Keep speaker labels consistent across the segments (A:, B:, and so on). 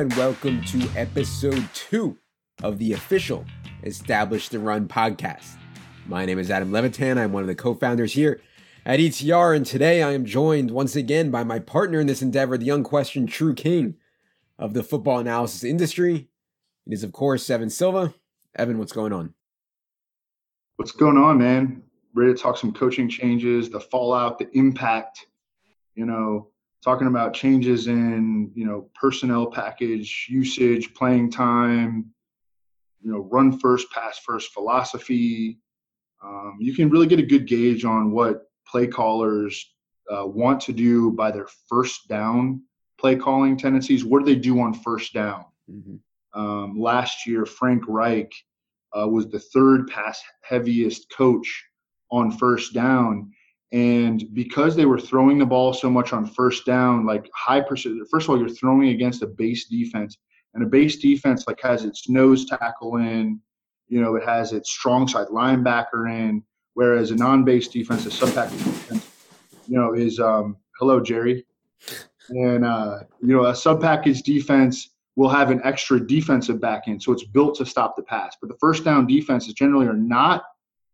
A: And welcome to episode two of the official Establish the Run podcast. My name is Adam Levitan. I'm one of the co founders here at ETR, and today I am joined once again by my partner in this endeavor, the unquestioned true king of the football analysis industry. It is, of course, Evan Silva. Evan, what's going on?
B: What's going on, man? Ready to talk some coaching changes, the fallout, the impact, you know, talking about changes in, you know, personnel package, usage, playing time, you know, run first, pass first philosophy. Um, you can really get a good gauge on what play callers uh, want to do by their first down play calling tendencies. What do they do on first down? Mm-hmm. Um, last year, Frank Reich uh, was the third pass heaviest coach on first down. And because they were throwing the ball so much on first down, like high percent, first of all, you're throwing against a base defense, and a base defense like has its nose tackle in, you know, it has its strong side linebacker in, whereas a non-base defense, a sub package defense, you know, is um, hello Jerry, and uh, you know, a sub package defense will have an extra defensive back end, so it's built to stop the pass. But the first down defenses generally are not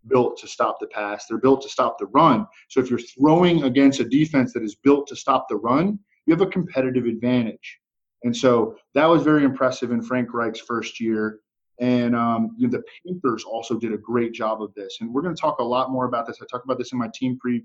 B: built to stop the pass. They're built to stop the run. So if you're throwing against a defense that is built to stop the run, you have a competitive advantage. And so that was very impressive in Frank Reich's first year. And um, you know, the Panthers also did a great job of this. And we're going to talk a lot more about this. I talk about this in my team preview.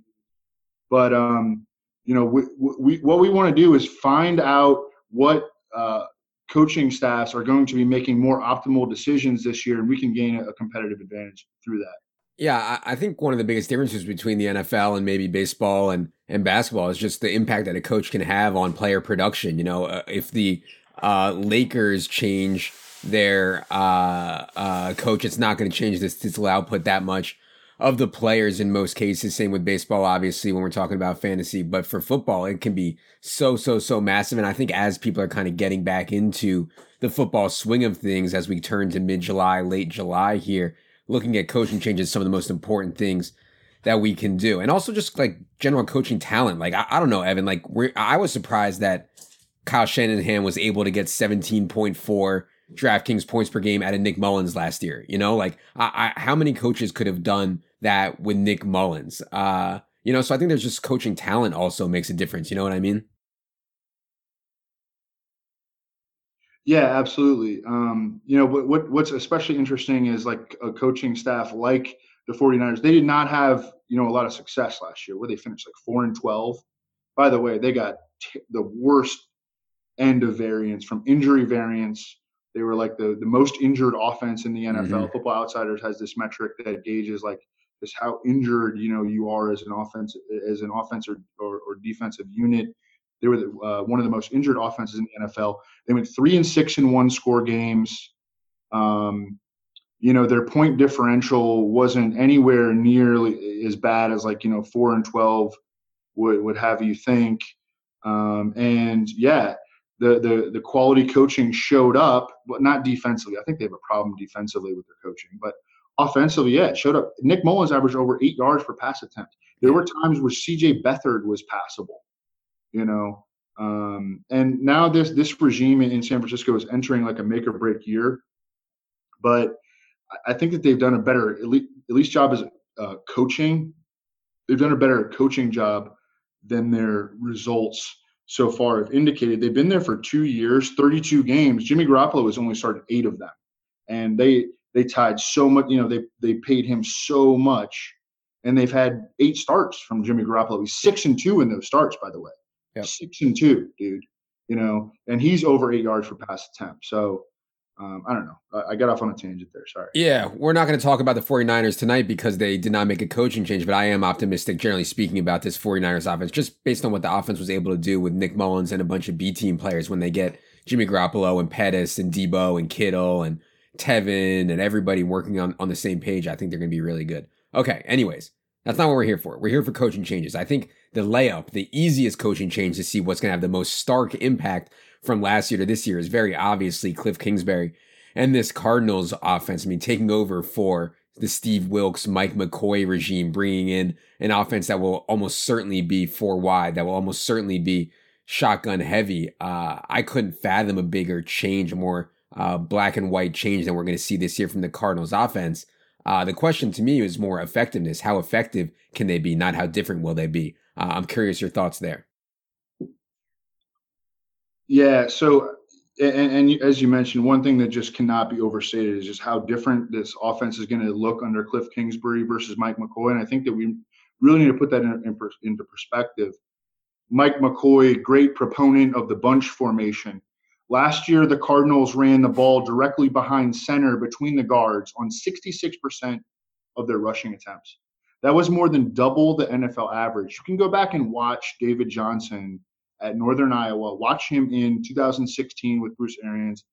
B: But um, you know, we, we, what we want to do is find out what uh, coaching staffs are going to be making more optimal decisions this year, and we can gain a competitive advantage through that.
A: Yeah, I think one of the biggest differences between the NFL and maybe baseball and, and basketball is just the impact that a coach can have on player production. You know, uh, if the uh, Lakers change their uh, uh coach, it's not going to change the statistical output that much of the players in most cases. Same with baseball, obviously, when we're talking about fantasy. But for football, it can be so, so, so massive. And I think as people are kind of getting back into the football swing of things as we turn to mid July, late July here, looking at coaching changes some of the most important things that we can do. And also just like general coaching talent. Like i, I don't know evan like i was surprised that kyle shanahan was able to get 17.4 draftkings points per game out of nick Mullens last year you know? Like I, I, how many coaches could have done that with nick Mullens? uh you know so i think there's just coaching talent also makes a difference you know what i mean
B: Yeah, absolutely. Um, you know, what, what, what's especially interesting is like a coaching staff like the 49ers, they did not have, you know, a lot of success last year where they finished like 4 and 12. By the way, they got t- the worst end of variance from injury variance. They were like the, the most injured offense in the NFL. Mm-hmm. Football Outsiders has this metric that gauges like just how injured, you know, you are as an offense, as an offense or, or, or defensive unit. They were the, uh, one of the most injured offenses in the NFL. They went three and six in one score games. Um, you know, their point differential wasn't anywhere nearly as bad as like you know four and twelve would would have you think. Um, and yeah, the the the quality coaching showed up, but not defensively. I think they have a problem defensively with their coaching, but offensively, yeah, it showed up. Nick Mullens averaged over eight yards per pass attempt. There were times where C.J. Beathard was passable you know. Um, and now this this regime in, San Francisco is entering like a make or break year, but I think that they've done a better at least, at least job as uh, coaching. They've done a better coaching job than their results so far have indicated. They've been there for two years, 32 games. Jimmy Garoppolo has only started eight of them, and they they tied so much. You know, they they paid him so much, and they've had eight starts from Jimmy Garoppolo. He's six and two in those starts, by the way yep. six and two, dude. You know, and he's over eight yards for pass attempt. So um, I don't know. I, I, got off on a tangent there. Sorry.
A: Yeah, we're not going to talk about the 49ers tonight because they did not make a coaching change, but I am optimistic, generally speaking, about this 49ers offense, just based on what the offense was able to do with Nick Mullens and a bunch of B team players when they get Jimmy Garoppolo and Pettis and Debo and Kittle and Tevin and everybody working on, on the same page. I think they're going to be really good. Okay, anyways, that's not what we're here for. We're here for coaching changes. I think the layup, the easiest coaching change to see what's going to have the most stark impact from last year to this year is very obviously Cliff Kingsbury and this Cardinals offense. I mean, taking over for the Steve Wilks, Mike McCoy regime, bringing in an offense that will almost certainly be four wide, that will almost certainly be shotgun heavy. Uh, I couldn't fathom a bigger change, a more uh, black and white change than we're going to see this year from the Cardinals offense. Uh, the question to me is more effectiveness. How effective can they be? Not how different will they be? Uh, I'm curious your thoughts there.
B: Yeah. So, and, and, as you mentioned, one thing that just cannot be overstated is just how different this offense is going to look under Cliff Kingsbury versus Mike McCoy. And I think that we really need to put that in, in, into perspective. Mike McCoy, great proponent of the bunch formation. Last year, the Cardinals ran the ball directly behind center between the guards on 66% of their rushing attempts. That was more than double the NFL average. You can go back and watch David Johnson at Northern Iowa, watch him in 2016 with Bruce Arians.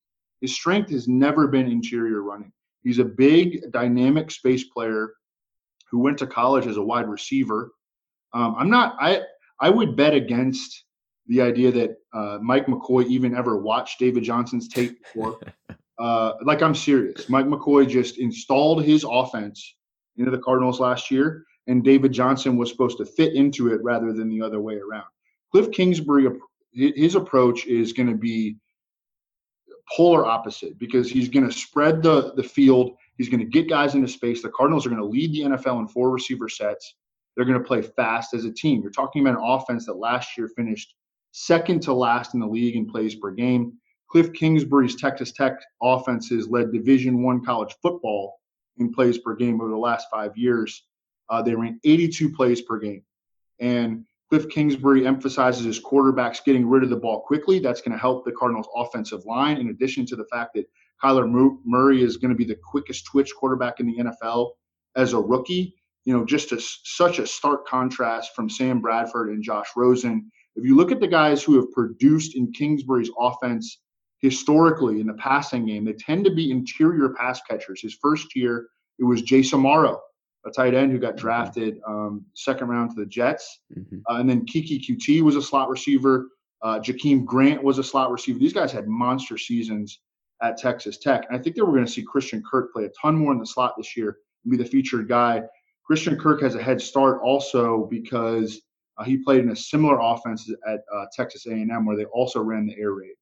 B: His strength has never been interior running. He's a big, dynamic space player who went to college as a wide receiver. Um, I'm not. I I would bet against the idea that uh, Mike McCoy even ever watched David Johnson's tape before. uh, like I'm serious. Mike McCoy just installed his offense into the Cardinals last year, and David Johnson was supposed to fit into it rather than the other way around. Cliff Kingsbury, his approach is going to be polar opposite because he's going to spread the the field. He's going to get guys into space. The Cardinals are going to lead the NFL in four receiver sets. They're going to play fast as a team. You're talking about an offense that last year finished second to last in the league in plays per game. Cliff Kingsbury's Texas Tech offenses led Division One college football in plays per game over the last five years. Uh, they ran 82 plays per game, and Cliff Kingsbury emphasizes his quarterbacks getting rid of the ball quickly. That's going to help the Cardinals' offensive line. In addition to the fact that Kyler Murray is going to be the quickest twitch quarterback in the NFL as a rookie, you know, just a, such a stark contrast from Sam Bradford and Josh Rosen. If you look at the guys who have produced in Kingsbury's offense historically in the passing game, they tend to be interior pass catchers. His first year, it was Jace Amaro, a tight end who got mm-hmm. drafted um, second round to the Jets. Mm-hmm. Uh, and then Keke Coutee was a slot receiver. Uh, Jakeem Grant was a slot receiver. These guys had monster seasons at Texas Tech. And I think that we're going to see Christian Kirk play a ton more in the slot this year and be the featured guy. Christian Kirk has a head start also because uh, he played in a similar offense at uh, Texas A&M where they also ran the air raid.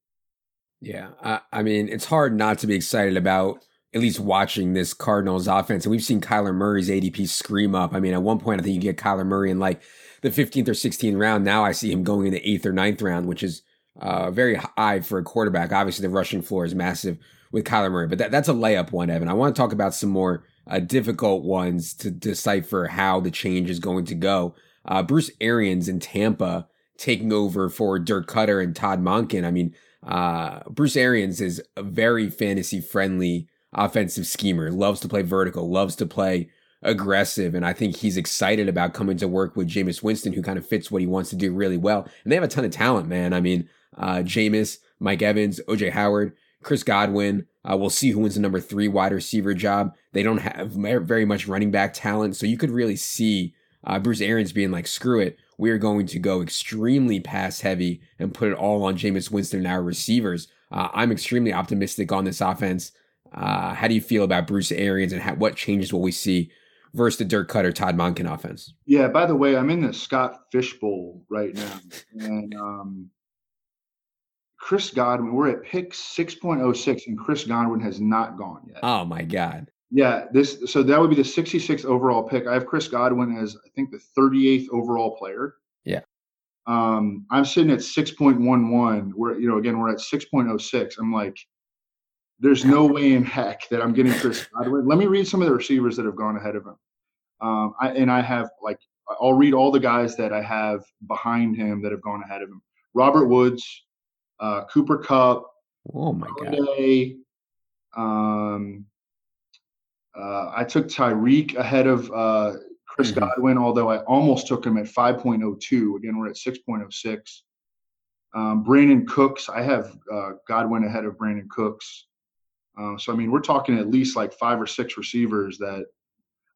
A: Yeah, I, I mean, it's hard not to be excited about at least watching this Cardinals offense. And we've seen Kyler Murray's ADP scream up. I mean, at one point, I think you get Kyler Murray in like the 15th or 16th round. Now I see him going in the eighth or ninth round, which is uh, very high for a quarterback. Obviously, the rushing floor is massive with Kyler Murray, but that, that's a layup one, Evan. I want to talk about some more uh, difficult ones to decipher how the change is going to go. Uh, Bruce Arians in Tampa taking over for Dirk Koetter and Todd Monken. I mean, uh, Bruce Arians is a very fantasy friendly offensive schemer, loves to play vertical, loves to play aggressive. And I think he's excited about coming to work with Jameis Winston, who kind of fits what he wants to do really well. And they have a ton of talent, man. I mean, uh, Jameis, Mike Evans, OJ Howard, Chris Godwin. Uh, we'll see who wins the number three wide receiver job. They don't have very much running back talent. So you could really see uh, Bruce Arians being like, screw it. We are going to go extremely pass heavy and put it all on Jameis Winston and our receivers. Uh, I'm extremely optimistic on this offense. Uh, how do you feel about Bruce Arians and how, what changes will we see versus the Dirk Koetter Todd Monken offense?
B: Yeah, by the way, I'm in the Scott Fish Bowl right now. and um, Chris Godwin, we're at pick 6.06, and Chris Godwin has not gone yet.
A: Oh, my God.
B: Yeah, this so that would be the 66th overall pick. I have Chris Godwin as I think the 38th overall player.
A: Yeah.
B: Um, I'm sitting at 6.11. We're you know again we're at 6.06. I'm like, there's no way in heck that I'm getting Chris Godwin. Let me read some of the receivers that have gone ahead of him. Um, I, and I have like I'll read all the guys that I have behind him that have gone ahead of him. Robert Woods, uh, Cooper Kupp.
A: Oh my god.
B: Um, uh, I took Tyreek ahead of uh, Chris mm-hmm. Godwin, although I almost took him at 5.02. Again, we're at 6.06. Um, Brandin Cooks, I have uh, Godwin ahead of Brandin Cooks. Uh, so I mean, we're talking at least like five or six receivers that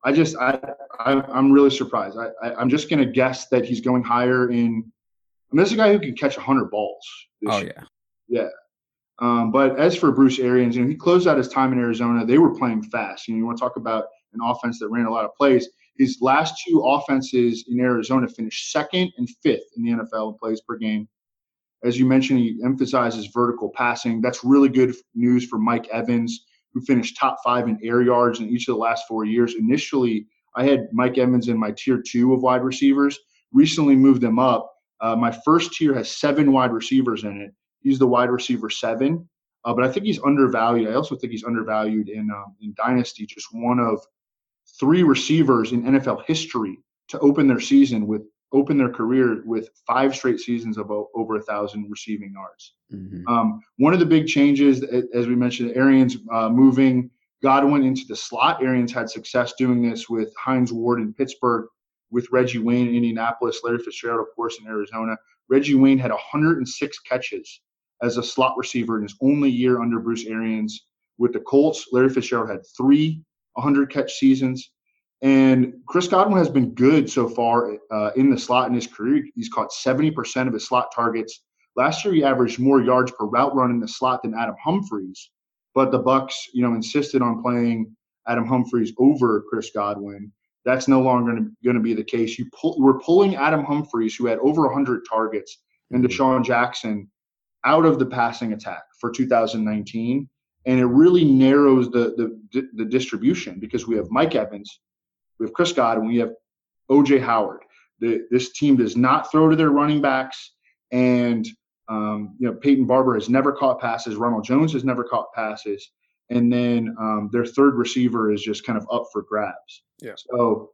B: I just I, I am really surprised. I, I am just gonna guess that he's going higher in. I mean, this is a guy who can catch 100 balls.
A: Oh year.
B: yeah, yeah. Um, but as for Bruce Arians, you know, he closed out his time in Arizona. They were playing fast. You know, you want to talk about an offense that ran a lot of plays. His last two offenses in Arizona finished second and fifth in the NFL in plays per game. As you mentioned, he emphasizes vertical passing. That's really good news for Mike Evans, who finished top five in air yards in each of the last four years. Initially, I had Mike Evans in my tier two of wide receivers. Recently moved them up. Uh, my first tier has seven wide receivers in it. He's the wide receiver seven, uh, but I think he's undervalued. I also think he's undervalued in um, in Dynasty. Just one of three receivers in NFL history to open their season with open their career with five straight seasons of over a thousand receiving yards. Mm-hmm. Um, one of the big changes, as we mentioned, Arians uh, moving Godwin into the slot. Arians had success doing this with Hines Ward in Pittsburgh, with Reggie Wayne in Indianapolis, Larry Fitzgerald, of course, in Arizona. Reggie Wayne had 106 catches as a slot receiver in his only year under Bruce Arians. With the Colts, Larry Fitzgerald had three 100 catch seasons. And Chris Godwin has been good so far uh, in the slot in his career. He's caught 70% of his slot targets. Last year, he averaged more yards per route run in the slot than Adam Humphries, But the Bucs, you know, insisted on playing Adam Humphries over Chris Godwin. That's no longer going to be the case. You pull, we're pulling Adam Humphries, who had over 100 targets, and DeSean Jackson out of the passing attack for 2019 and it really narrows the the, the distribution because we have Mike Evans, we have Chris Godwin, we have OJ Howard. The, this team does not throw to their running backs, and um, you know Peyton Barber has never caught passes. Ronald Jones has never caught passes, and then um, their third receiver is just kind of up for grabs.
A: Yeah.
B: So,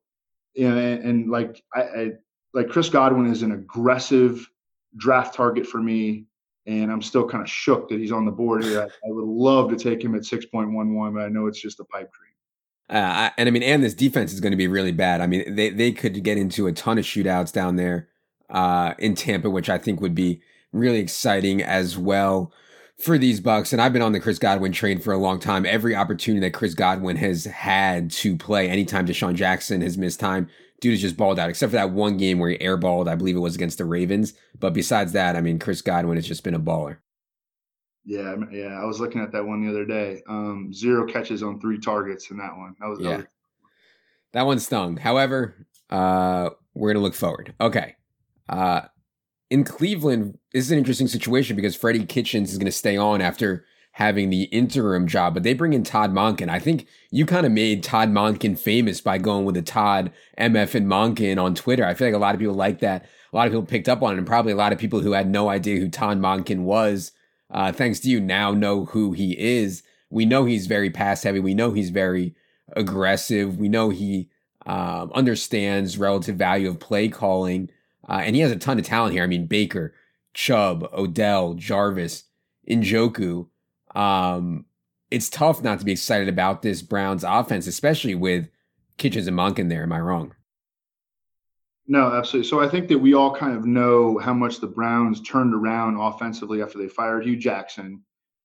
B: you know, and, and like I, I like Chris Godwin is an aggressive draft target for me and I'm still kind of shook that he's on the board here. I, I would love to take him at 6.11, but I know it's just a pipe dream.
A: Uh, and I mean, and this defense is going to be really bad. I mean, they they could get into a ton of shootouts down there uh, in Tampa, which I think would be really exciting as well for these Bucs. And I've been on the Chris Godwin train for a long time. Every opportunity that Chris Godwin has had to play, anytime DeSean Jackson has missed time, dude has just balled out, except for that one game where he airballed. I believe it was against the Ravens. But besides that, I mean, Chris Godwin has just been a baller.
B: Yeah, yeah. I was looking at that one the other day. Um, zero catches on three targets in that one. That was
A: yeah.
B: That, was...
A: that one stung. However, uh, we're gonna look forward. Okay. Uh, in Cleveland, this is an interesting situation because Freddie Kitchens is going to stay on after having the interim job, but they bring in Todd Monken. I think you kind of made Todd Monken famous by going with the Todd MF and Monken on Twitter. I feel like a lot of people like that. A lot of people picked up on it, and probably a lot of people who had no idea who Todd Monken was, uh, thanks to you, now know who he is. We know he's very pass heavy. We know he's very aggressive. We know he um, understands relative value of play calling, uh, and he has a ton of talent here. I mean, Baker, Chubb, Odell, Jarvis, Njoku um, it's tough not to be excited about this Browns offense, especially with Kitchens and Monk in there. Am I wrong?
B: No, absolutely. So I think that we all kind of know how much the Browns turned around offensively after they fired Hue Jackson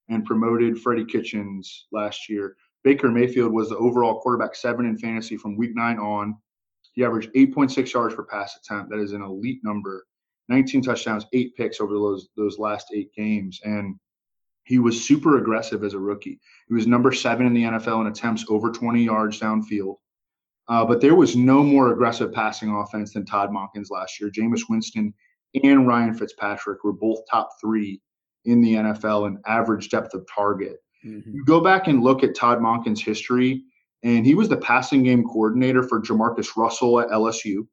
B: and promoted Freddie Kitchens last year. Baker Mayfield was the overall quarterback seven in fantasy from week nine on. He averaged 8.6 yards per pass attempt. That is an elite number. 19 touchdowns, eight picks over those those last eight games. And he was super aggressive as a rookie. He was number seven in the NFL in attempts over 20 yards downfield. Uh, but there was no more aggressive passing offense than Todd Monken's last year. Jameis Winston and Ryan Fitzpatrick were both top three in the NFL in average depth of target. Mm-hmm. You go back and look at Todd Monken's history, and he was the passing game coordinator for Jamarcus Russell at LSU.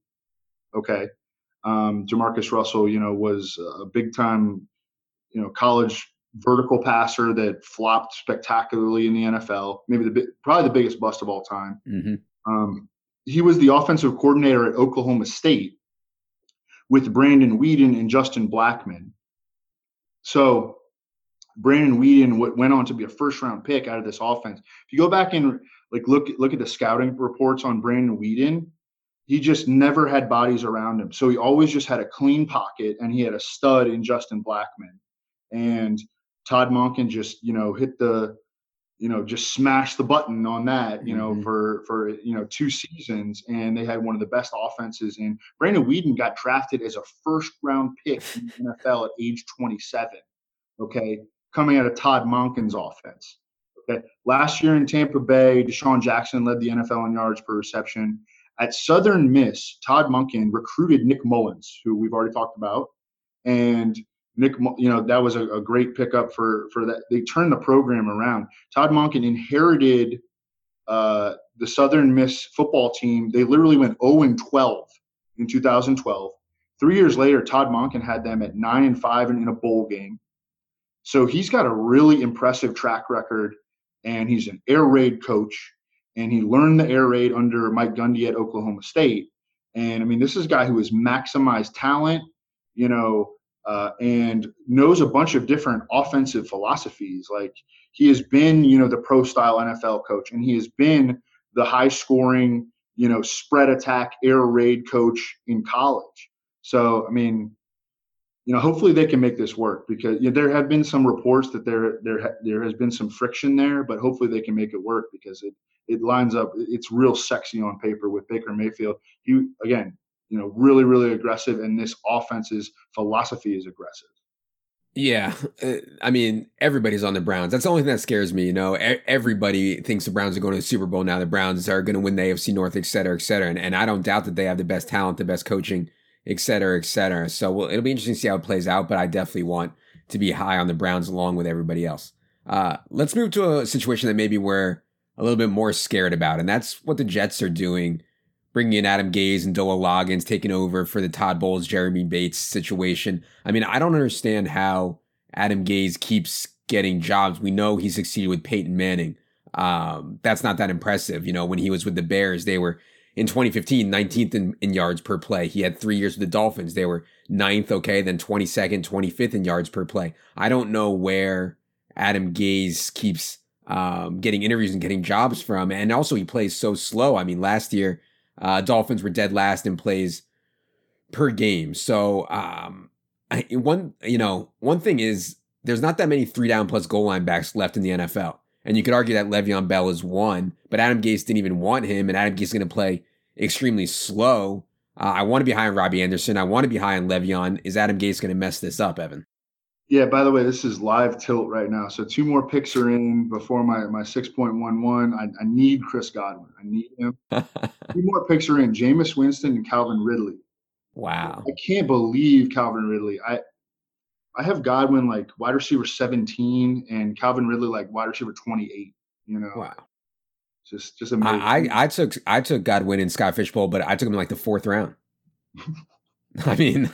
B: Okay. Um, Jamarcus Russell, you know, was a big time, you know, college vertical passer that flopped spectacularly in the NFL. Maybe the probably the biggest bust of all time. Mm-hmm. Um, he was the offensive coordinator at Oklahoma State with Brandon Weeden and Justin Blackmon. So Brandon Weeden went on to be a first round pick out of this offense. If you go back and like look look at the scouting reports on Brandon Weeden, he just never had bodies around him. So he always just had a clean pocket and he had a stud in Justin Blackmon. And Todd Monken just you know hit the you know just smash the button on that you know mm-hmm. for for you know two seasons and they had one of the best offenses and Brandon Weeden got drafted as a first round pick in the NFL at age 27 okay coming out of Todd Monken's offense okay last year in Tampa Bay DeSean Jackson led the NFL in yards per reception at Southern Miss Todd Monken recruited Nick Mullens who we've already talked about and Nick, you know, that was a, a, great pickup for for that. They turned the program around. Todd Monken inherited uh, the Southern Miss football team. They literally went 0 and 12 in 2012. Three years later, Todd Monken had them at nine and five and in a bowl game. So he's got a really impressive track record, and he's an air raid coach, and he learned the air raid under Mike Gundy at Oklahoma State. And I mean, this is a guy who has maximized talent, you know, uh, and knows a bunch of different offensive philosophies. Like he has been, you know, the pro style NFL coach, and he has been the high scoring, you know, spread attack air raid coach in college. So, I mean, you know, hopefully they can make this work because you know, there have been some reports that there there there has been some friction there, but hopefully they can make it work because it it lines up. It's real sexy on paper with Baker Mayfield. He again, you know, really really aggressive, and this offense's philosophy is aggressive.
A: Yeah, uh, I mean everybody's on the Browns. That's the only thing that scares me. You know, everybody thinks the Browns are going to the Super Bowl now. The Browns are going to win the AFC North, et cetera, et cetera. And, and I don't doubt that they have the best talent, the best coaching, et cetera, et cetera. So well, it'll be interesting to see how it plays out. But I definitely want to be high on the Browns along with everybody else. Uh, let's move to a situation that maybe we're a little bit more scared about, and that's what the Jets are doing bringing in Adam Gase and Dowell Loggains taking over for the Todd Bowles, Jeremy Bates situation. I mean, I don't understand how Adam Gase keeps getting jobs. We know he succeeded with Peyton Manning. Um, that's not that impressive. You know, when he was with the Bears, they were in 2015, 19th in, in yards per play. He had three years with the Dolphins. They were ninth, okay, then 22nd, 25th in yards per play. I don't know where Adam Gase keeps um, getting interviews and getting jobs from. And also, he plays so slow. I mean, last year, uh, Dolphins were dead last in plays per game. So um, I, one you know one thing is there's not that many three down plus goal line backs left in the NFL, and you could argue that Le'Veon Bell is one, but Adam Gase didn't even want him, and Adam Gase is going to play extremely slow. Uh, I want to be high on Robbie Anderson. I want to be high on Le'Veon. Is Adam Gase going to mess this up, Evan?
B: Yeah, by the way, this is live tilt right now. So two more picks are in before my, my 6.11. I, I need Chris Godwin. I need him. two more picks are in Jameis Winston and Calvin Ridley.
A: Wow.
B: I can't believe Calvin Ridley. I I have Godwin like wide receiver 17 and Calvin Ridley like wide receiver 28. You know.
A: Wow.
B: Just just amazing.
A: I, I, I took I took Godwin in Scott Fish Bowl, but I took him in like the fourth round. I mean,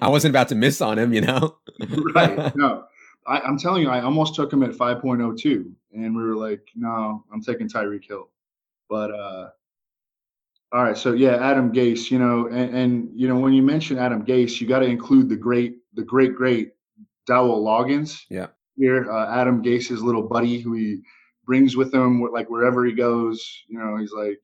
A: I wasn't about to miss on him, you know.
B: right. No, I, am telling you, I almost took him at 5.02, and we were like, no, I'm taking Tyreek Hill. But uh, all right, so yeah, Adam Gase, you know, and, and you know when you mention Adam Gase, you got to include the great, the great, great Dowell Loggains.
A: Yeah.
B: Here, uh, Adam Gase's little buddy who he brings with him, like wherever he goes. You know, he's like,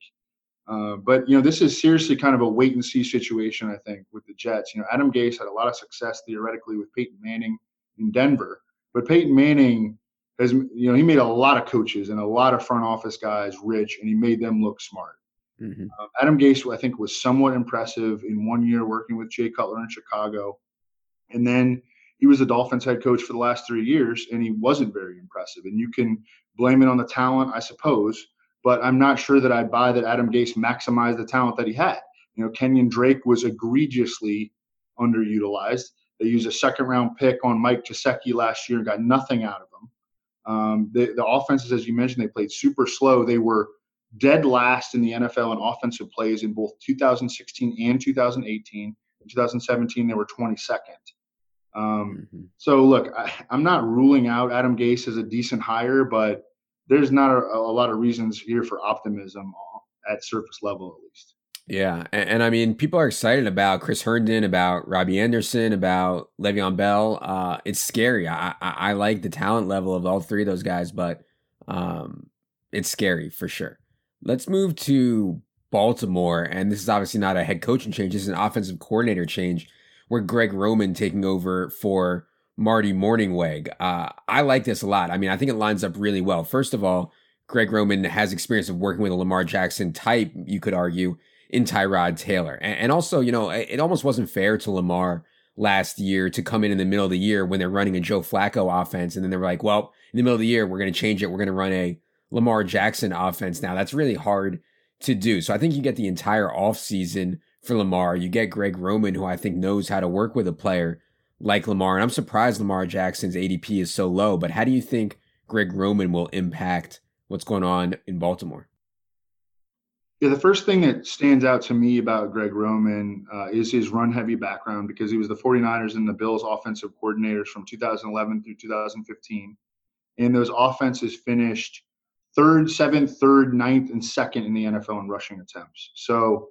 B: uh, but you know, this is seriously kind of a wait and see situation. I think with the Jets. You know, Adam Gase had a lot of success theoretically with Peyton Manning in Denver, but Peyton Manning has, you know, he made a lot of coaches and a lot of front office guys rich, and he made them look smart. Mm-hmm. Uh, Adam Gase, I think, was somewhat impressive in one year working with Jay Cutler in Chicago, and then he was the Dolphins head coach for the last three years, and he wasn't very impressive. And you can blame it on the talent, I suppose but I'm not sure that I buy that Adam Gase maximized the talent that he had. You know, Kenyan Drake was egregiously underutilized. They used a second round pick on Mike Gesicki last year and got nothing out of him. Um, the, the offenses, as you mentioned, they played super slow. They were dead last in the NFL in offensive plays in both 2016 and 2018. In 2017, they were 22nd. Um, mm-hmm. So, look, I, I'm not ruling out Adam Gase as a decent hire, but there's not a, a, lot of reasons here for optimism at surface level, at least.
A: Yeah, and, and, I mean, people are excited about Chris Herndon, about Robbie Anderson, about Le'Veon Bell. Uh, it's scary. I, I, I like the talent level of all three of those guys, but um, it's scary for sure. Let's move to Baltimore, and this is obviously not a head coaching change. This is an offensive coordinator change, where Greg Roman taking over for Marty Mornhinweg. Uh, I like this a lot. I mean, I think it lines up really well. First of all, Greg Roman has experience of working with a Lamar Jackson type, you could argue, in Tyrod Taylor. And, and also, you know, it, it almost wasn't fair to Lamar last year to come in in the middle of the year when they're running a Joe Flacco offense. And then they're like, well, in the middle of the year, we're going to change it. We're going to run a Lamar Jackson offense now. That's really hard to do. So I think you get the entire offseason for Lamar. You get Greg Roman, who I think knows how to work with a player like Lamar. And I'm surprised Lamar Jackson's ADP is so low, but how do you think Greg Roman will impact what's going on in Baltimore?
B: Yeah, the first thing that stands out to me about Greg Roman uh, is his run heavy background because he was the 49ers and the Bills offensive coordinators from 2011 through 2015. And those offenses finished third, seventh, third, ninth, and second in the NFL in rushing attempts. So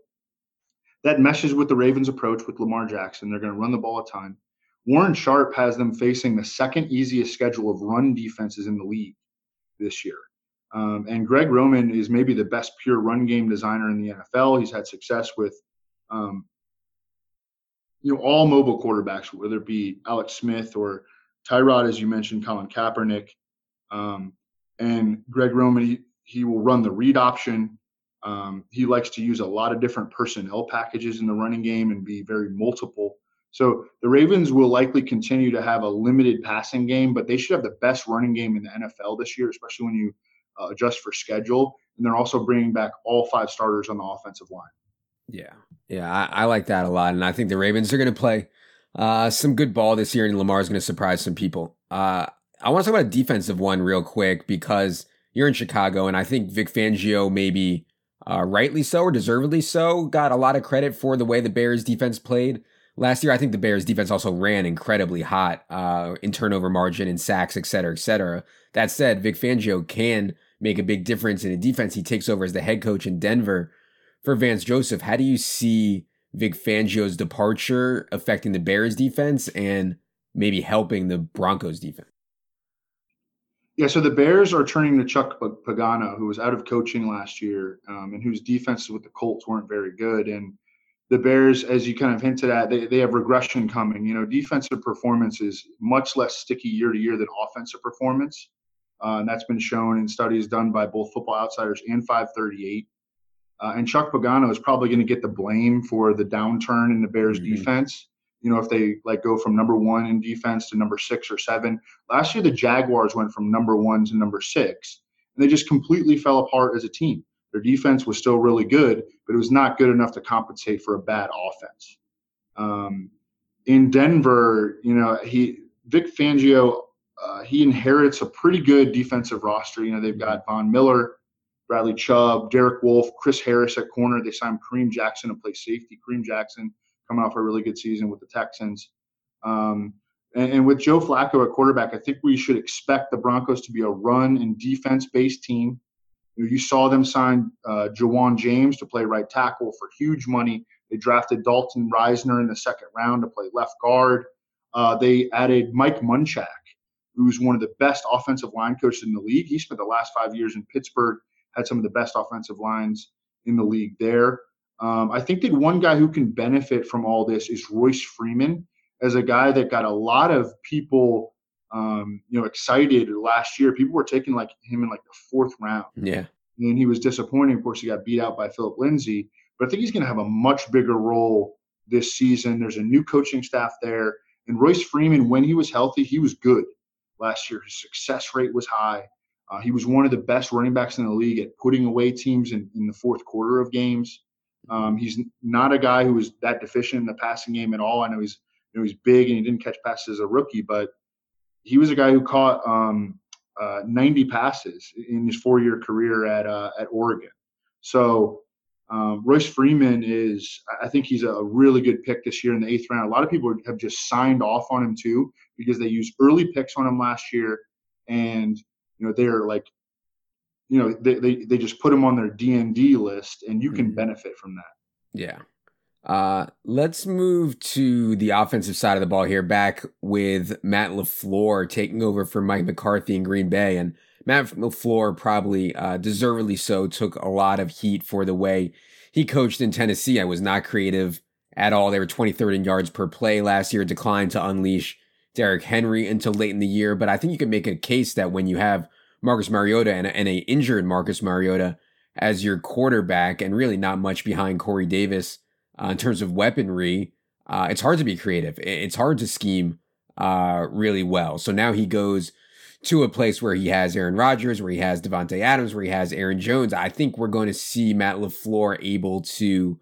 B: that meshes with the Ravens' approach with Lamar Jackson. They're going to run the ball a ton. Warren Sharp has them facing the second easiest schedule of run defenses in the league this year. Um, and Greg Roman is maybe the best pure run game designer in the NFL. He's had success with, um, you know, all mobile quarterbacks, whether it be Alex Smith or Tyrod, as you mentioned, Colin Kaepernick. Um, and Greg Roman, he, he will run the read option. Um, he likes to use a lot of different personnel packages in the running game and be very multiple. So the Ravens will likely continue to have a limited passing game, but they should have the best running game in the NFL this year, especially when you uh, adjust for schedule. And they're also bringing back all five starters on the offensive line.
A: Yeah, yeah, I, I like that a lot, and I think the Ravens are going to play uh, some good ball this year, and Lamar is going to surprise some people. Uh, I want to talk about a defensive one real quick because you're in Chicago, and I think Vic Fangio maybe uh, rightly so or deservedly so got a lot of credit for the way the Bears defense played last year. I think the Bears defense also ran incredibly hot uh, in turnover margin and sacks, et cetera, et cetera. That said, Vic Fangio can make a big difference in a defense. He takes over as the head coach in Denver for Vance Joseph. How do you see Vic Fangio's departure affecting the Bears defense and maybe helping the Broncos defense?
B: Yeah, so the Bears are turning to Chuck Pagano, who was out of coaching last year um, and whose defenses with the Colts weren't very good. And the Bears, as you kind of hinted at, they, they have regression coming. You know, defensive performance is much less sticky year to year than offensive performance. Uh, and that's been shown in studies done by both Football Outsiders and 538. Uh, and Chuck Pagano is probably going to get the blame for the downturn in the Bears mm-hmm. defense you know, if they like go from number one in defense to number six or seven. Last year, the Jaguars went from number one to number six, and they just completely fell apart as a team. Their defense was still really good, but it was not good enough to compensate for a bad offense. Um, in Denver, you know, he Vic Fangio, uh, he inherits a pretty good defensive roster. You know, they've got Von Miller, Bradley Chubb, Derek Wolfe, Chris Harris at corner. They signed Kareem Jackson to play safety. Kareem Jackson coming off a really good season with the Texans. Um, and, and, with Joe Flacco at quarterback, I think we should expect the Broncos to be a run and defense based team. You, know, you, saw them sign uh, Ja'Wuan James to play right tackle for huge money. They drafted Dalton Risner in the second round to play left guard. Uh, they added Mike Munchak, who's one of the best offensive line coaches in the league. He spent the last five years in Pittsburgh, had some of the best offensive lines in the league there. Um, I think that one guy who can benefit from all this is Royce Freeman, as a guy that got a lot of people, um, you know, excited last year. People were taking like him in like the fourth round.
A: Yeah,
B: and he was disappointing. Of course, he got beat out by Philip Lindsay, but I think he's going to have a much bigger role this season. There's a new coaching staff there, and Royce Freeman, when he was healthy, he was good last year. His success rate was high. Uh, he was one of the best running backs in the league at putting away teams in, in the fourth quarter of games. Um, he's not a guy who was that deficient in the passing game at all. I know he's you know he's big and he didn't catch passes as a rookie, but he was a guy who caught um, uh, 90 passes in his four-year career at uh, at Oregon. So um, Royce Freeman is, I think he's a really good pick this year in the eighth round. A lot of people have just signed off on him too because they used early picks on him last year, and you know they're like you know they, they, they just put them on their dnd list and you can mm-hmm. benefit from that
A: yeah uh, let's move to the offensive side of the ball here back with matt LaFleur taking over for mike mccarthy in green bay. And matt LaFleur probably uh, deservedly so took a lot of heat for the way he coached in tennessee. I was not creative at all. They were 23rd in yards per play last year declined to unleash Derrick henry until late in the year. But i think you can make a case that when you have Marcus Mariota and, and a injured Marcus Mariota as your quarterback, and really not much behind Corey Davis uh, in terms of weaponry. Uh, it's hard to be creative. It's hard to scheme uh, really well. So now he goes to a place where he has Aaron Rodgers, where he has Davante Adams, where he has Aaron Jones. I think we're going to see Matt LaFleur able to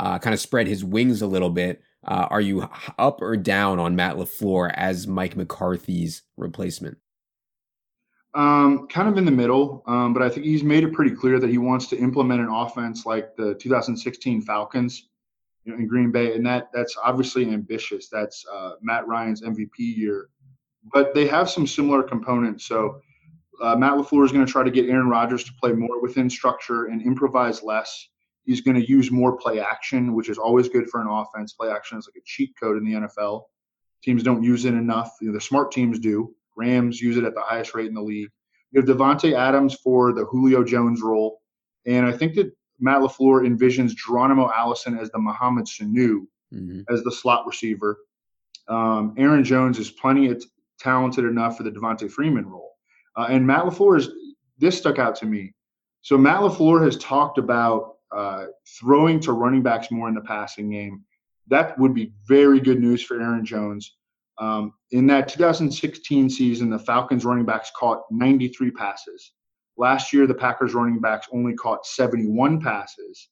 A: uh, kind of spread his wings a little bit Uh, are you up or down on Matt LaFleur as Mike McCarthy's replacement?
B: Um, kind of in the middle, um, but I think he's made it pretty clear that he wants to implement an offense like the 2016 Falcons you know, in Green Bay, and that that's obviously ambitious. That's uh, Matt Ryan's MVP year, but they have some similar components. So uh, Matt LaFleur is going to try to get Aaron Rodgers to play more within structure and improvise less. He's going to use more play action, which is always good for an offense. Play action is like a cheat code in the NFL. Teams don't use it enough. You know, the smart teams do. Rams use it at the highest rate in the league. You have Davante Adams for the Julio Jones role, and I think that Matt LaFleur envisions Geronimo Allison as the Mohamed Sanu mm-hmm. as the slot receiver. Um, Aaron Jones is plenty of talented enough for the Devonta Freeman role, uh, and Matt LaFleur is this stuck out to me. So Matt LaFleur has talked about uh, throwing to running backs more in the passing game. That would be very good news for Aaron Jones. Um, in that 2016 season, the Falcons running backs caught 93 passes. Last year, the Packers running backs only caught 71 passes,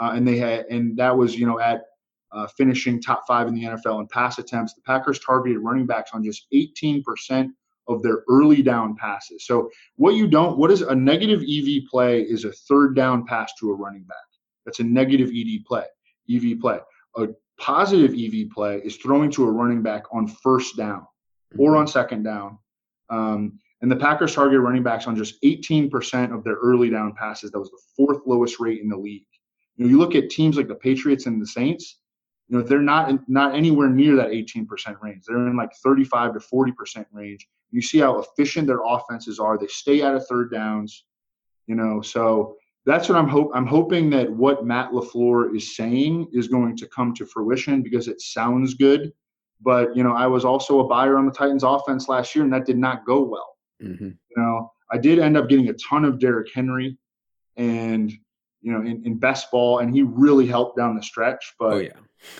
B: uh, and they had, and that was you know at uh, finishing top five in the NFL in pass attempts. The Packers targeted running backs on just 18% of their early down passes. So what you don't, what is a negative EV play is a third down pass to a running back. That's a negative ED play, EV play. A positive EV play is throwing to a running back on first down or mm-hmm. on second down. Um, and the Packers targeted running backs on just 18% of their early down passes. That was the fourth lowest rate in the league. You know, you look at teams like the Patriots and the Saints. You know, they're not not anywhere near that 18% range. They're in like 35 to 40% range. You see how efficient their offenses are. They stay out of third downs. You know, so that's what I'm hope I'm hoping that what Matt LaFleur is saying is going to come to fruition because it sounds good. But you know, I was also a buyer on the Titans offense last year, and that did not go well. Mm-hmm. You know, I did end up getting a ton of Derrick Henry, and you know, in, in best ball, and he really helped down the stretch. But,
A: oh, yeah.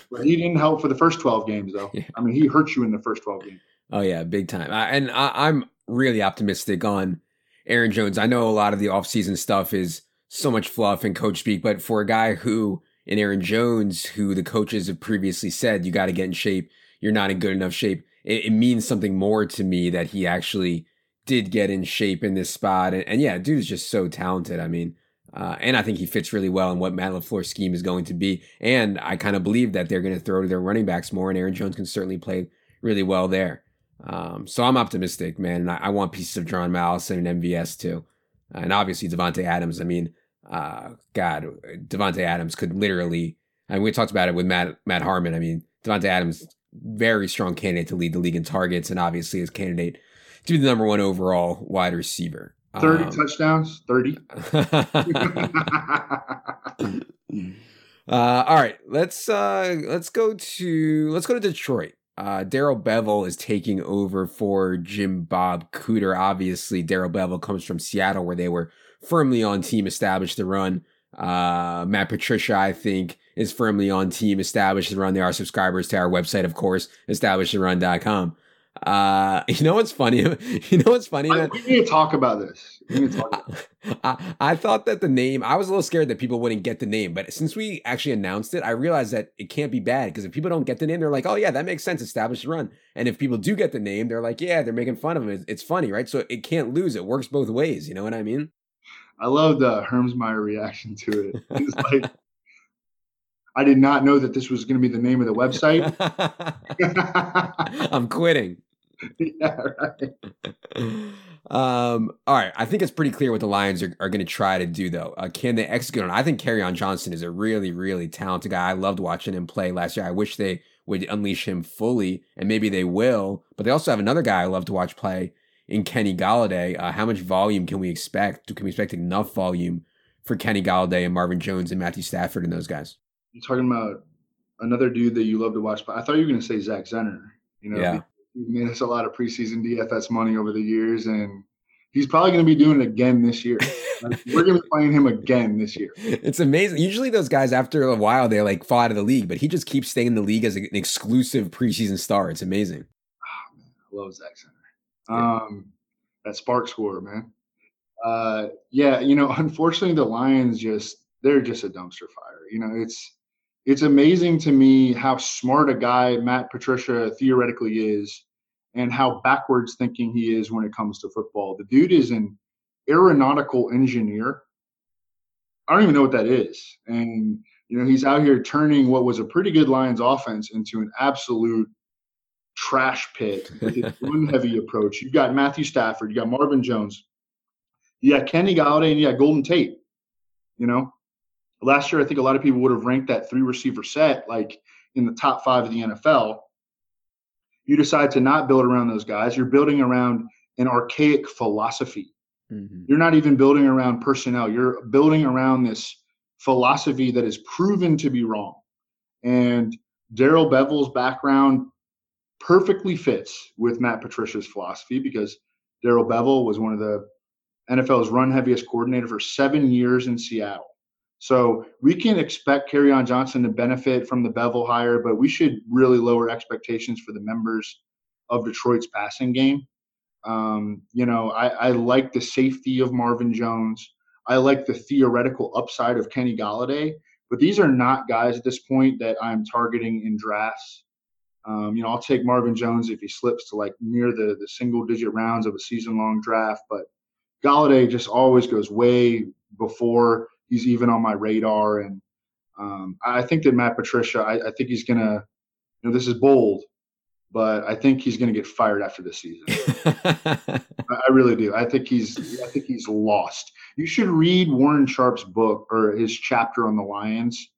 B: but he didn't help for the first 12 games, though. Yeah. I mean, he hurt you in the first 12 games.
A: Oh yeah, big time. I, and I, I'm really optimistic on Aaron Jones. I know a lot of the offseason stuff is so much fluff and coach speak, but for a guy who in Aaron Jones, who the coaches have previously said you got to get in shape, you're not in good enough shape. It, it, means something more to me that he actually did get in shape in this spot. And, and yeah, dude is just so talented. I mean, uh, and I think he fits really well in what Matt LaFleur's scheme is going to be. And I kind of believe that they're going to throw to their running backs more, and Aaron Jones can certainly play really well there. Um, so I'm optimistic, man. And I, I want pieces of John Allison and MVS too. And obviously Davante Adams. I mean, uh, God, Davante Adams could literally. I mean, we talked about it with Matt Matt Harmon. I mean, Davante Adams, very strong candidate to lead the league in targets, and obviously his candidate to be the number one overall wide receiver.
B: Thirty um, touchdowns, thirty.
A: uh, all right, let's uh, let's go to let's go to Detroit. Uh, Darrell Bevell is taking over for Jim Bob Cooter. Obviously, Darrell Bevell comes from Seattle, where they were firmly on team established to run. Uh, Matt Patricia, I think, is firmly on team established to run. They are subscribers to our website, of course, establishedrun.com. Uh, you know what's funny? You know what's funny?
B: I, we need to talk about this.
A: Talk about I, I, thought that the name, I was a little scared that people wouldn't get the name, but since we actually announced it, I realized that it can't be bad because if people don't get the name, they're like, oh yeah, that makes sense, established run. And if people do get the name, they're like, yeah, they're making fun of him. It's, it's funny, right? So it can't lose. It works both ways. You know what I mean?
B: I love the Hermsmeyer reaction to it. It's like, I did not know that this was going to be the name of the website.
A: I'm quitting.
B: Yeah, right.
A: Um, all right. I think it's pretty clear what the Lions are, are going to try to do, though. Uh, can they execute on? I think Kerryon Johnson is a really, really talented guy. I loved watching him play last year. I wish they would unleash him fully, and maybe they will. But they also have another guy I love to watch play in Kenny Golladay. Uh, how much volume can we expect? Can we expect enough volume for Kenny Golladay and Marvin Jones and Matthew Stafford and those guys?
B: You're talking about another dude that you love to watch, but I thought you were going to say Zach Zenner. You know,
A: yeah.
B: he made us a lot of preseason DFS money over the years, and he's probably going to be doing it again this year. like, we're going to be playing him again this year.
A: It's amazing. Usually, those guys after a while they like fall out of the league, but he just keeps staying in the league as an exclusive preseason star. It's amazing.
B: Oh, man, I love Zach Zenner. Um, that SPARQ score, man. Uh, yeah, you know, unfortunately, the Lions just they're just a dumpster fire. You know, it's it's amazing to me how smart a guy Matt Patricia theoretically is and how backwards thinking he is when it comes to football. The dude is an aeronautical engineer. I don't even know what that is. And, you know, he's out here turning what was a pretty good Lions offense into an absolute trash pit with his run heavy approach. You've got Matthew Stafford, you got Marvin Jones, you got Kenny Golladay, and you got Golden Tate. You know, last year I think a lot of people would have ranked that three receiver set like in the top five of the NFL. You decide to not build around those guys. You're building around an archaic philosophy. Mm-hmm. You're not even building around personnel. You're building around this philosophy that is proven to be wrong. And Darrell Bevell's background perfectly fits with Matt Patricia's philosophy because Darrell Bevell was one of the NFL's run heaviest coordinator for seven years in Seattle. So we can expect Kerryon Johnson to benefit from the Bevell hire, but we should really lower expectations for the members of Detroit's passing game. Um, you know, I, I like the safety of Marvin Jones. I like the theoretical upside of Kenny Golladay, but these are not guys at this point that I'm targeting in drafts. Um, you know, I'll take Marvin Jones if he slips to like near the the single digit rounds of a season long draft, but Golladay just always goes way before he's even on my radar. And um, I think that Matt Patricia, I, I think he's gonna, you know, this is bold, but I think he's gonna get fired after this season. I, I really do. I think he's, I think he's lost. You should read Warren Sharp's book or his chapter on the Lions.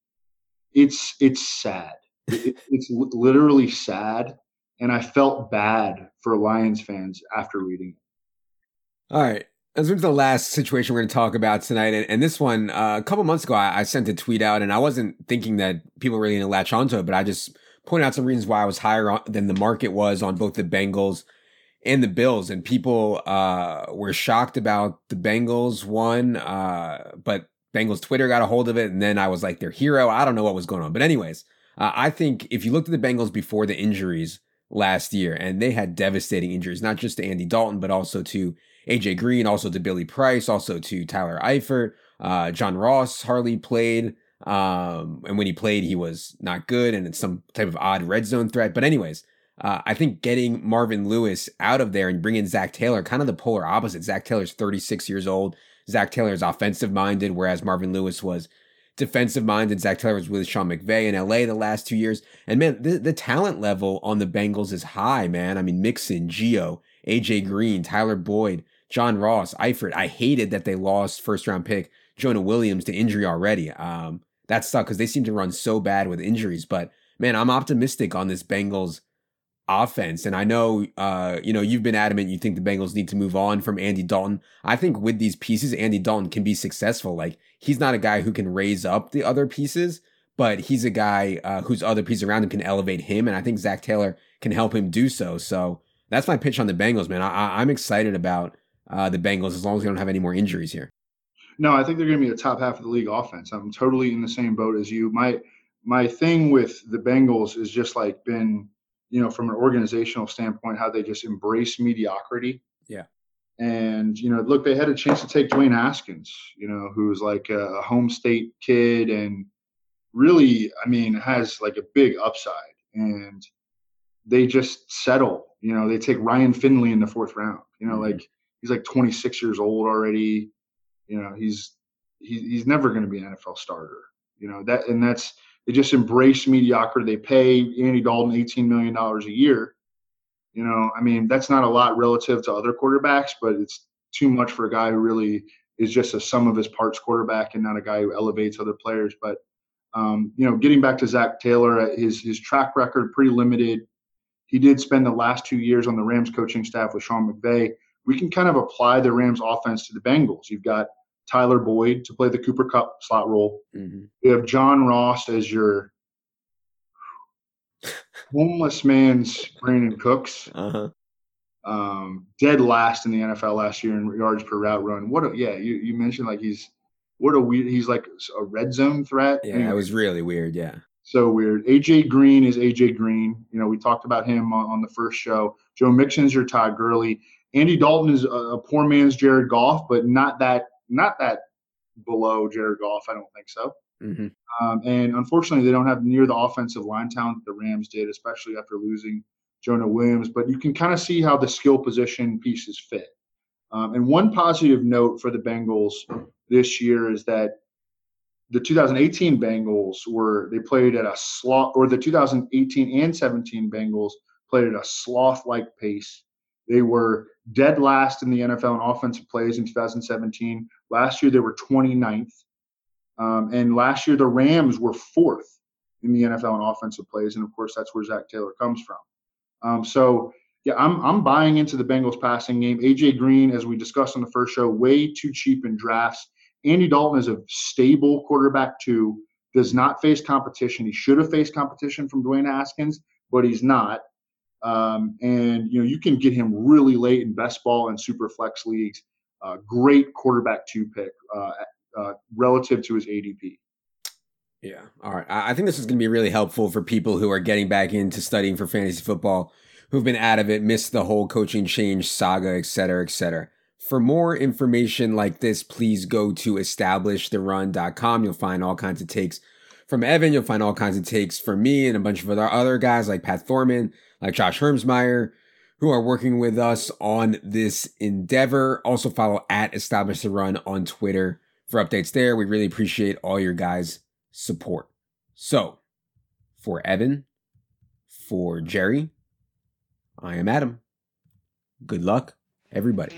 B: It's it's sad. It, it's literally sad, and I felt bad for Lions fans after reading it.
A: All right. As to the last situation we're going to talk about tonight, and, and this one, uh, a couple months ago, I, I, sent a tweet out, and I wasn't thinking that people were really going to latch onto it, but I just pointed out some reasons why I was higher on, than the market was on both the Bengals and the Bills, and people uh, were shocked about the Bengals one, uh, but Bengals Twitter got a hold of it, and then I was like their hero. I don't know what was going on, but anyways, uh, I think if you looked at the Bengals before the injuries last year, and they had devastating injuries, not just to Andy Dalton, but also to AJ Green, also to Billy Price, also to Tyler Eifert. Uh, John Ross hardly played. Um, and when he played, he was not good and it's some type of odd red zone threat. But, anyways, uh, I think getting Marvin Lewis out of there and bringing Zac Taylor, kind of the polar opposite. Zac Taylor's 36 years old. Zac Taylor's offensive minded, whereas Marvin Lewis was defensive minded. Zac Taylor was with Sean McVay in LA the last two years. And man, the, the talent level on the Bengals is high, man. I mean, Mixon, Geo, AJ Green, Tyler Boyd, John Ross, Eifert. I hated that they lost first round pick Jonah Williams to injury already. Um, that sucked because they seem to run so bad with injuries. But man, I'm optimistic on this Bengals offense. And I know, uh, you know, you've been adamant you think the Bengals need to move on from Andy Dalton. I think with these pieces, Andy Dalton can be successful. Like he's not a guy who can raise up the other pieces, but he's a guy uh, whose other pieces around him can elevate him. And I think Zac Taylor can help him do so. So that's my pitch on the Bengals, man. I, I'm excited about uh, the Bengals as long as they don't have any more injuries here.
B: No, I think they're going to be the top half of the league offense. I'm totally in the same boat as you. My my thing with the Bengals is just like been, you know, from an organizational standpoint, how they just embrace mediocrity.
A: Yeah.
B: And you know, look, they had a chance to take Dwayne Haskins, you know, who's like a home state kid and really, I mean, has like a big upside. And they just settle. You know, they take Ryan Finley in the fourth round. You know, mm-hmm. like he's like 26 years old already. You know, he's he, he's never going to be an NFL starter. You know that, and that's they just embrace mediocrity. They pay Andy Dalton 18 million dollars a year. You know, I mean that's not a lot relative to other quarterbacks, but it's too much for a guy who really is just a sum of his parts quarterback and not a guy who elevates other players. But um, you know, getting back to Zac Taylor, his his track record pretty limited. He did spend the last two years on the Rams coaching staff with Sean McVay we can kind of apply the Rams offense to the Bengals. You've got Tyler Boyd to play the Cooper Kupp slot role. Mm-hmm. You have John Ross as your homeless man's Brandin Cooks. Uh-huh. Um, dead last in the NFL last year in yards per route run. What? A, yeah, you, you mentioned like he's what a weird. He's like a red zone threat.
A: Yeah, anyway. it was really weird. Yeah.
B: So weird. AJ Green is AJ Green. You know, we talked about him on, on the first show. Joe Mixon's your Todd Gurley. Andy Dalton is a, poor man's Jared Goff, but not that not that below Jared Goff. I don't think so.
A: Mm-hmm.
B: Um, and unfortunately, they don't have near the offensive line talent that the Rams did, especially after losing Jonah Williams. But you can kind of see how the skill position pieces fit. Um, and one positive note for the Bengals this year is that the 2018 Bengals were they played at a sloth, or the 2018 and 17 Bengals played at a sloth-like pace. They were dead last in the NFL in offensive plays in 2017. Last year they were 29th, um, and last year the Rams were fourth in the NFL in offensive plays, and of course that's where Zac Taylor comes from. Um, so yeah, I'm I'm buying into the Bengals passing game. AJ Green, as we discussed on the first show, way too cheap in drafts. Andy Dalton is a stable quarterback too. Does not face competition. He should have faced competition from Dwayne Haskins, but he's not. Um, and you know you can get him really late in best ball and super flex leagues. Uh, great quarterback two pick uh, uh, relative to his ADP.
A: Yeah. All right. I think this is going to be really helpful for people who are getting back into studying for fantasy football, who've been out of it, missed the whole coaching change saga, et cetera, et cetera. For more information like this, please go to establishtherun.com. You'll find all kinds of takes from Evan. You'll find all kinds of takes from me and a bunch of other, other guys like Pat Thorman, like Josh Hermsmeyer, who are working with us on this endeavor. Also follow at Establish the Run on Twitter for updates there. We really appreciate all your guys' support. So, for Evan, for Jerry, I am Adam. Good luck, everybody.